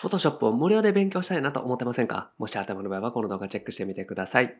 Photoshop を無料で勉強したいなと思ってませんか？もし頭の場合はこの動画チェックしてみてください。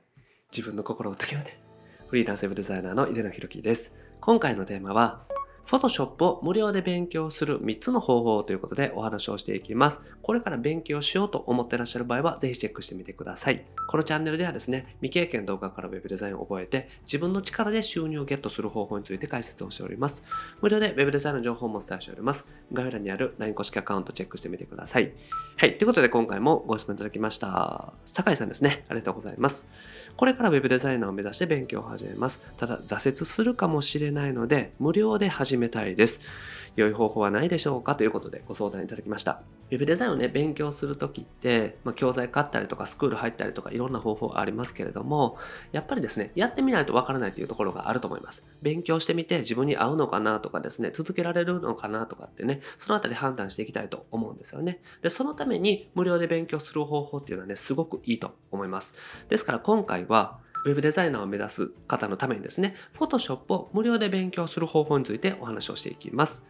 自分の心を解きめて。フリーランスウェブデザイナーの井出野博樹です。今回のテーマは、Photoshop を無料で勉強する3つの方法ということでお話をしていきます。これから勉強しようと思ってらっしゃる場合はぜひチェックしてみてください。このチャンネルではですね、未経験動画から Web デザインを覚えて自分の力で収入をゲットする方法について解説をしております。無料で Web デザインの情報もお伝えしております。概要欄にある LINE 公式アカウントチェックしてみてください。はい。ということで今回もご質問いただきました。酒井さんですね。ありがとうございます。これから Web デザイナーを目指して勉強を始めます。ただ挫折するかもしれないので無料で始めめたいです。良い方法はないでしょうか？ということでご相談いただきました。Web デザインをね、勉強するときって、まあ、教材買ったりとか、スクール入ったりとか、いろんな方法ありますけれども、やっぱりですね、やってみないとわからないというところがあると思います。勉強してみて自分に合うのかなとかですね、続けられるのかなとかってね、そのあたり判断していきたいと思うんですよね。で、そのために無料で勉強する方法っていうのはね、すごくいいと思います。ですから今回は、ウェブデザイナーを目指す方のためにですね、Photoshop を無料で勉強する方法についてお話をしていきます。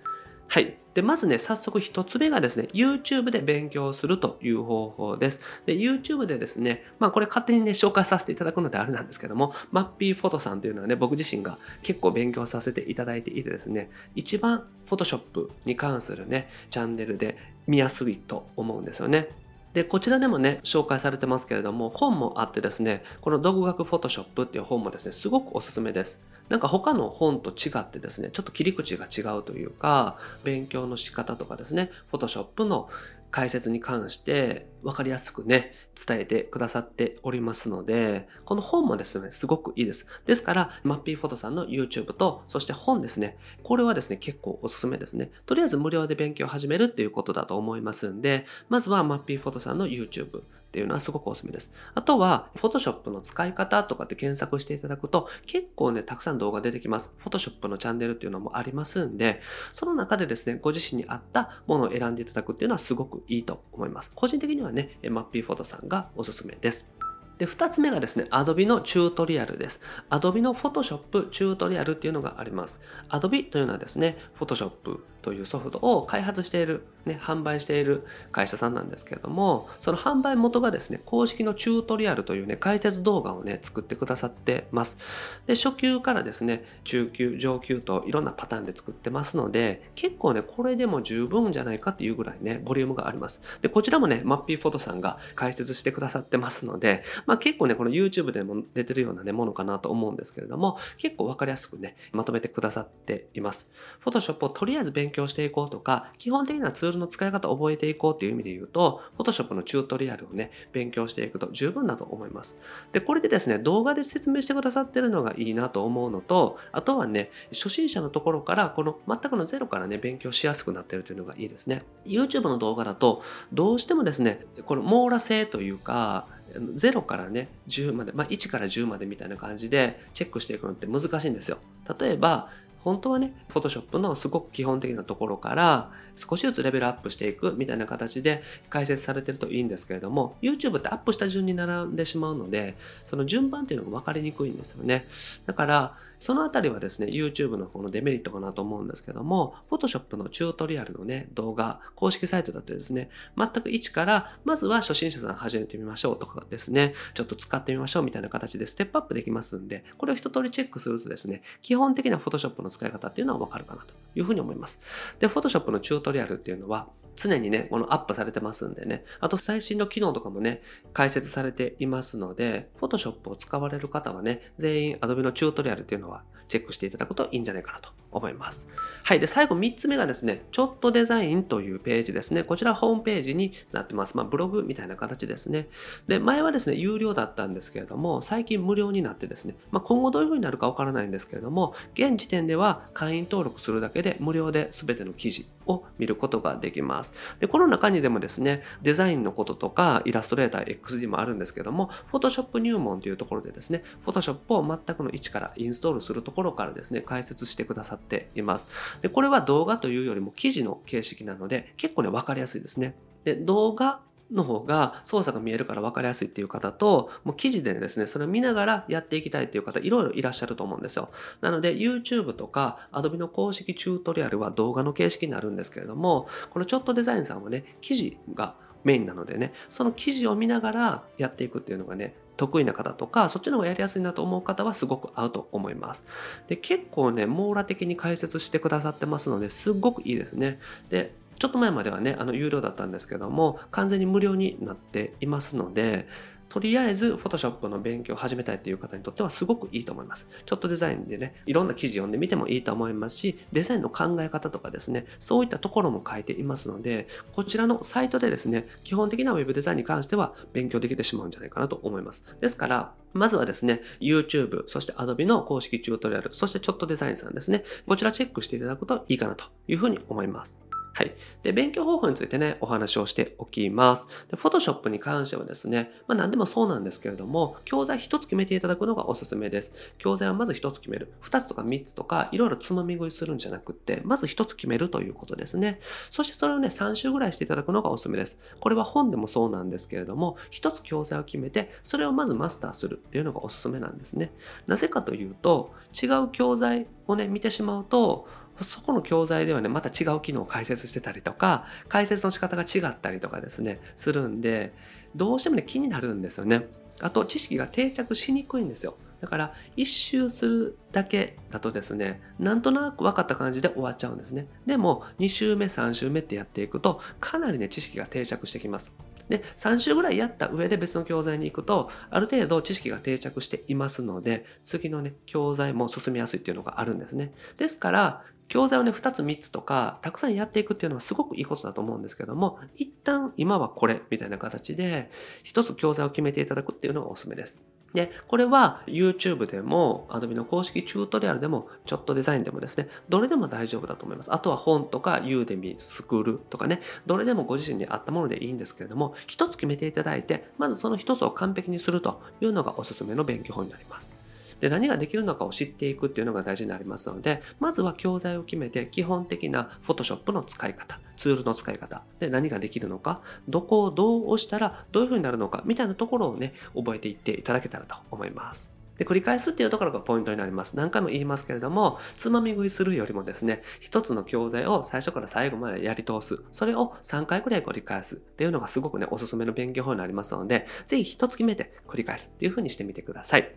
はい。で、まずね、早速一つ目がですね、YouTube で勉強するという方法です。で、YouTube でですね、まあこれ勝手にね、紹介させていただくのであれなんですけども、マッピーフォトさんというのはね、僕自身が結構勉強させていただいていてですね、一番 Photoshop に関するね、チャンネルで見やすいと思うんですよね。で、こちらでもね、紹介されてますけれども、本もあってですね、この独学フォトショップっていう本もですね、すごくおすすめです。なんか他の本と違ってですね、ちょっと切り口が違うというか、勉強の仕方とかですね、フォトショップの解説に関して分かりやすくね、伝えてくださっておりますので、この本もですね、すごくいいです。ですから、マッピーフォトさんの YouTube と、そして本ですね、これはですね、結構おすすめですね。とりあえず無料で勉強を始めるっていうことだと思いますんで、まずはマッピーフォトさんの YouTube、っていうのはすごくおすすめです。あとは、Photoshop の使い方とかって検索していただくと、結構ね、たくさん動画出てきます。Photoshop のチャンネルっていうのもありますんで、その中でですね、ご自身に合ったものを選んでいただくっていうのはすごくいいと思います。個人的にはね、マッピーフォトさんがおすすめです。で、二つ目がですね、Adobe のチュートリアルです。Adobe の Photoshop チュートリアルっていうのがあります。Adobe というのはですね、Photoshop というソフトを開発している、ね、販売している会社さんなんですけれども、その販売元がですね、公式のチュートリアルというね、解説動画をね、作ってくださってます。で、初級からですね、中級、上級といろんなパターンで作ってますので、結構ね、これでも十分じゃないかっていうぐらいね、ボリュームがあります。で、こちらもね、マッピーフォトさんが解説してくださってますので、まあ結構ね、この YouTube でも出てるようなね、ものかなと思うんですけれども、結構わかりやすくね、まとめてくださっています。Photoshop をとりあえず勉強していこうとか、基本的なツールの使い方を覚えていこうっていう意味で言うと、Photoshop のチュートリアルをね、勉強していくと十分だと思います。で、これでですね、動画で説明してくださってるのがいいなと思うのと、あとはね、初心者のところから、この全くのゼロからね、勉強しやすくなってるというのがいいですね。YouTube の動画だと、どうしてもですね、この網羅性というか、0からね、10まで、まあ、1から10までみたいな感じでチェックしていくのって難しいんですよ。例えば、本当はね、Photoshop のすごく基本的なところから少しずつレベルアップしていくみたいな形で解説されてるといいんですけれども、YouTube ってアップした順に並んでしまうので、その順番っていうのが分かりにくいんですよね。だから、そのあたりはですね、YouTube のこのデメリットかなと思うんですけども、Photoshop のチュートリアルのね、動画、公式サイトだってですね、全く一から、まずは初心者さん始めてみましょうとかですね、ちょっと使ってみましょうみたいな形でステップアップできますんで、これを一通りチェックするとですね、基本的な Photoshop の使い方っていうのはわかるかなと。いうふうに思います。で、Photoshop のチュートリアルっていうのは、常にね、このアップされてますんでね、あと最新の機能とかもね、解説されていますので、Photoshop を使われる方はね、全員 Adobe のチュートリアルっていうのはチェックしていただくといいんじゃないかなと思います。はい。で、最後3つ目がですね、ちょっとデザインというページですね。こちらホームページになってます。まあ、ブログみたいな形ですね。で、前はですね、有料だったんですけれども、最近無料になってですね、まあ、今後どういう風になるかわからないんですけれども、現時点では会員登録するだけでで無料で全ての記事を見ることができます。で、この中にでもですね、デザインのこととか、イラストレーター XD もあるんですけども、Photoshop 入門というところでですね、Photoshop を全くの位置からインストールするところからですね、解説してくださっています。で、これは動画というよりも記事の形式なので、結構ね、わかりやすいですね。で、動画の方が操作が見えるから分かりやすいっていう方と、もう記事でですね、それを見ながらやっていきたいっていう方、いろいろいらっしゃると思うんですよ。なので、YouTube とか Adobe の公式チュートリアルは動画の形式になるんですけれども、このちょっとデザインさんはね、記事がメインなのでね、その記事を見ながらやっていくっていうのがね、得意な方とか、そっちの方がやりやすいなと思う方はすごく合うと思います。で、結構ね、網羅的に解説してくださってますので、すっごくいいですね。で、ちょっと前まではね、あの、有料だったんですけども、完全に無料になっていますので、とりあえず Photoshop の勉強を始めたいっていう方にとってはすごくいいと思います。ちょっとデザインでね、いろんな記事読んでみてもいいと思いますし、デザインの考え方とかですね、そういったところも書いていますので、こちらのサイトでですね、基本的な Web デザインに関しては勉強できてしまうんじゃないかなと思います。ですから、まずはですね、YouTube、そして Adobe の公式チュートリアル、そしてちょっとデザインさんですね、こちらチェックしていただくといいかなというふうに思います。はい。で、勉強方法についてね、お話をしておきます。で、Photoshop に関してはですね、まあ何でもそうなんですけれども、教材一つ決めていただくのがおすすめです。教材はまず一つ決める。二つとか三つとか、いろいろつまみ食いするんじゃなくって、まず一つ決めるということですね。そしてそれをね、3週ぐらいしていただくのがおすすめです。これは本でもそうなんですけれども、一つ教材を決めて、それをまずマスターするっていうのがおすすめなんですね。なぜかというと、違う教材をね、見てしまうと、そこの教材ではね、また違う機能を解説してたりとか、解説の仕方が違ったりとかですね、するんで、どうしてもね、気になるんですよね。あと、知識が定着しにくいんですよ。だから、一周するだけだとですね、なんとなく分かった感じで終わっちゃうんですね。でも、2週目、3週目ってやっていくと、かなりね、知識が定着してきます。で、3週ぐらいやった上で別の教材に行くと、ある程度知識が定着していますので、次のね、教材も進みやすいっていうのがあるんですね。ですから、教材をね、2つ3つとか、たくさんやっていくっていうのはすごくいいことだと思うんですけども、一旦今はこれみたいな形で、1つ教材を決めていただくっていうのがおすすめです。で、これは YouTube でも Adobe の公式チュートリアルでもちょっとデザインでもですね、どれでも大丈夫だと思います。あとは本とか Udemy、スクールとかね、どれでもご自身に合ったものでいいんですけれども、一つ決めていただいて、まずその一つを完璧にするというのがおすすめの勉強法になります。で、何ができるのかを知っていくっていうのが大事になりますので、まずは教材を決めて基本的な Photoshop の使い方、ツールの使い方、で、何ができるのか、どこをどう押したらどういう風になるのか、みたいなところをね、覚えていっていただけたらと思います。で、繰り返すっていうところがポイントになります。何回も言いますけれども、つまみ食いするよりもですね、一つの教材を最初から最後までやり通す。それを3回くらい繰り返すっていうのがすごくね、おすすめの勉強法になりますので、ぜひ一つ決めて繰り返すっていう風にしてみてください。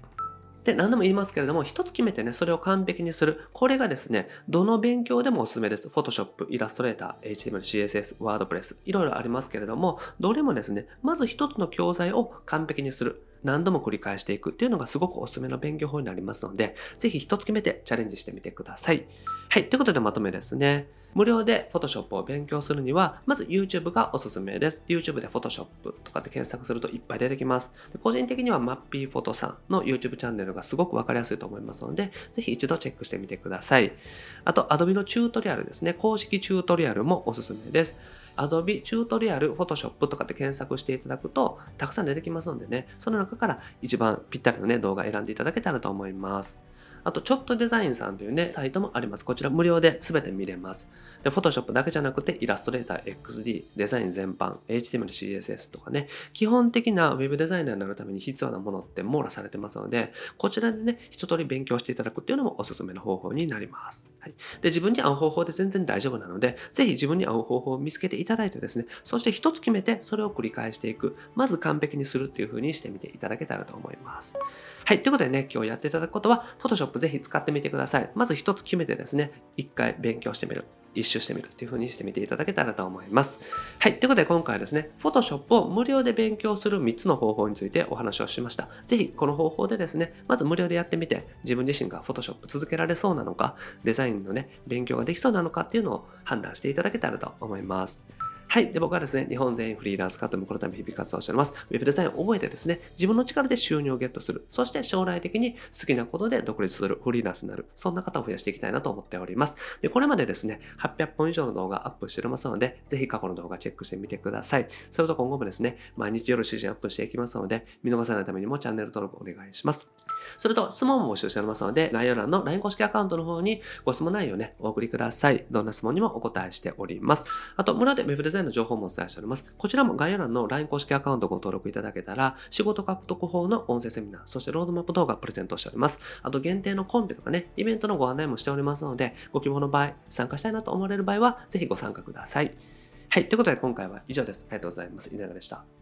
で、何度も言いますけれども、一つ決めてね、それを完璧にする。これがですね、どの勉強でもおすすめです。Photoshop、Illustrator、HTML、CSS、WordPress、いろいろありますけれども、どれもですね、まず一つの教材を完璧にする。何度も繰り返していくっていうのがすごくおすすめの勉強法になりますので、ぜひ一つ決めてチャレンジしてみてください。はい。ということでまとめですね。無料で Photoshop を勉強するには、まず YouTube がおすすめです。YouTube で Photoshop とかって検索するといっぱい出てきます。個人的には MappyPhoto さんの YouTube チャンネルがすごくわかりやすいと思いますので、ぜひ一度チェックしてみてください。あと、Adobe のチュートリアルですね。公式チュートリアルもおすすめです。Adobe チュートリアル Photoshop とかって検索していただくと、たくさん出てきますのでね、その中から一番ぴったりのね、動画選んでいただけたらと思います。あと、ちょっとデザインさんというね、サイトもあります。こちら無料で全て見れます。で、Photoshop だけじゃなくて、イラストレーター XD、デザイン全般、HTML、CSS とかね、基本的な Web デザイナーになるために必要なものって網羅されてますので、こちらでね、一通り勉強していただくっていうのもおすすめの方法になります。はい。で、自分に合う方法で全然大丈夫なので、ぜひ自分に合う方法を見つけていただいてですね、そして一つ決めて、それを繰り返していく。まず完璧にするっていう風にしてみていただけたらと思います。はい。ということでね、今日やっていただくことは、Photoshop ぜひ使ってみてください。まず一つ決めてですね、一回勉強してみる。一周してみるっていう風にしてみていただけたらと思います。はい。ということで今回はですね、Photoshop を無料で勉強する3つの方法についてお話をしました。ぜひこの方法でですね、まず無料でやってみて、自分自身が Photoshop 続けられそうなのか、デザインのね、勉強ができそうなのかっていうのを判断していただけたらと思います。はい。で、僕はですね、日本全員フリーランス化ともこのため日々活動しております。ウェブデザインを覚えてですね、自分の力で収入をゲットする。そして将来的に好きなことで独立する、フリーランスになる。そんな方を増やしていきたいなと思っております。で、これまでですね、800本以上の動画アップしておりますので、ぜひ過去の動画チェックしてみてください。それと今後もですね、毎日夜7時アップしていきますので、見逃さないためにもチャンネル登録お願いします。それと質問も募集しておりますので、概要欄の LINE 公式アカウントの方にご質問内容をね、お送りください。どんな質問にもお答えしております。あと、村で Web デザインの情報もお伝えしております。こちらも概要欄の LINE 公式アカウントご登録いただけたら、仕事獲得法の音声セミナー、そしてロードマップ動画プレゼントしております。あと、限定のコンペとかね、イベントのご案内もしておりますので、ご希望の場合、参加したいなと思われる場合は、ぜひご参加ください。はい。ということで今回は以上です。ありがとうございます。稲田でした。